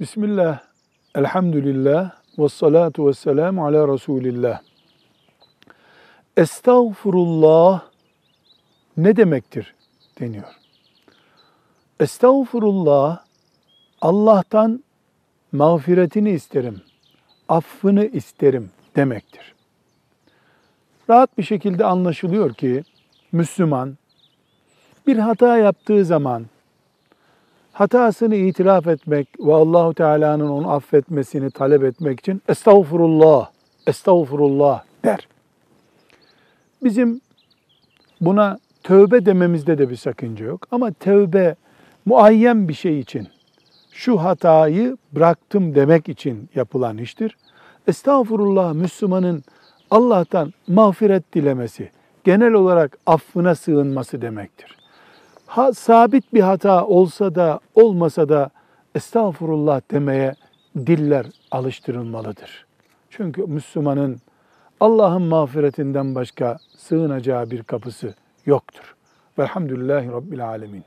Bismillah, elhamdülillah, ve salatu ve selamu ala Resulillah. Estağfurullah ne demektir deniyor. Estağfurullah, Allah'tan mağfiretini isterim, affını isterim demektir. Rahat bir şekilde anlaşılıyor ki Müslüman bir hata yaptığı zaman hatasını itiraf etmek ve Allahu Teala'nın onu affetmesini talep etmek için estağfurullah, estağfurullah der. Bizim buna tövbe dememizde de bir sakınca yok ama tövbe muayyen bir şey için şu hatayı bıraktım demek için yapılan iştir. Estağfurullah Müslümanın Allah'tan mağfiret dilemesi, genel olarak affına sığınması demektir. Ha, sabit bir hata olsa da olmasa da estağfurullah demeye diller alıştırılmalıdır. Çünkü Müslümanın Allah'ın mağfiretinden başka sığınacağı bir kapısı yoktur. Velhamdülillahi Rabbil Alemin.